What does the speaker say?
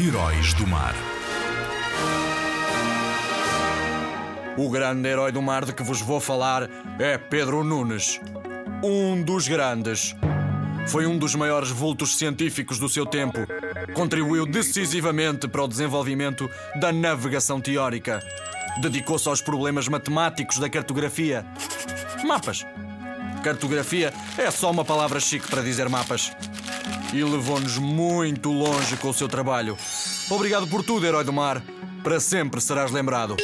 Heróis do Mar. O grande herói do mar de que vos vou falar é Pedro Nunes. Um dos grandes. Foi um dos maiores vultos científicos do seu tempo. Contribuiu decisivamente para o desenvolvimento da navegação teórica. Dedicou-se aos problemas matemáticos da cartografia. Mapas. Cartografia é só uma palavra chique para dizer mapas. E levou-nos muito longe com o seu trabalho. Obrigado por tudo, herói do mar. Para sempre serás lembrado.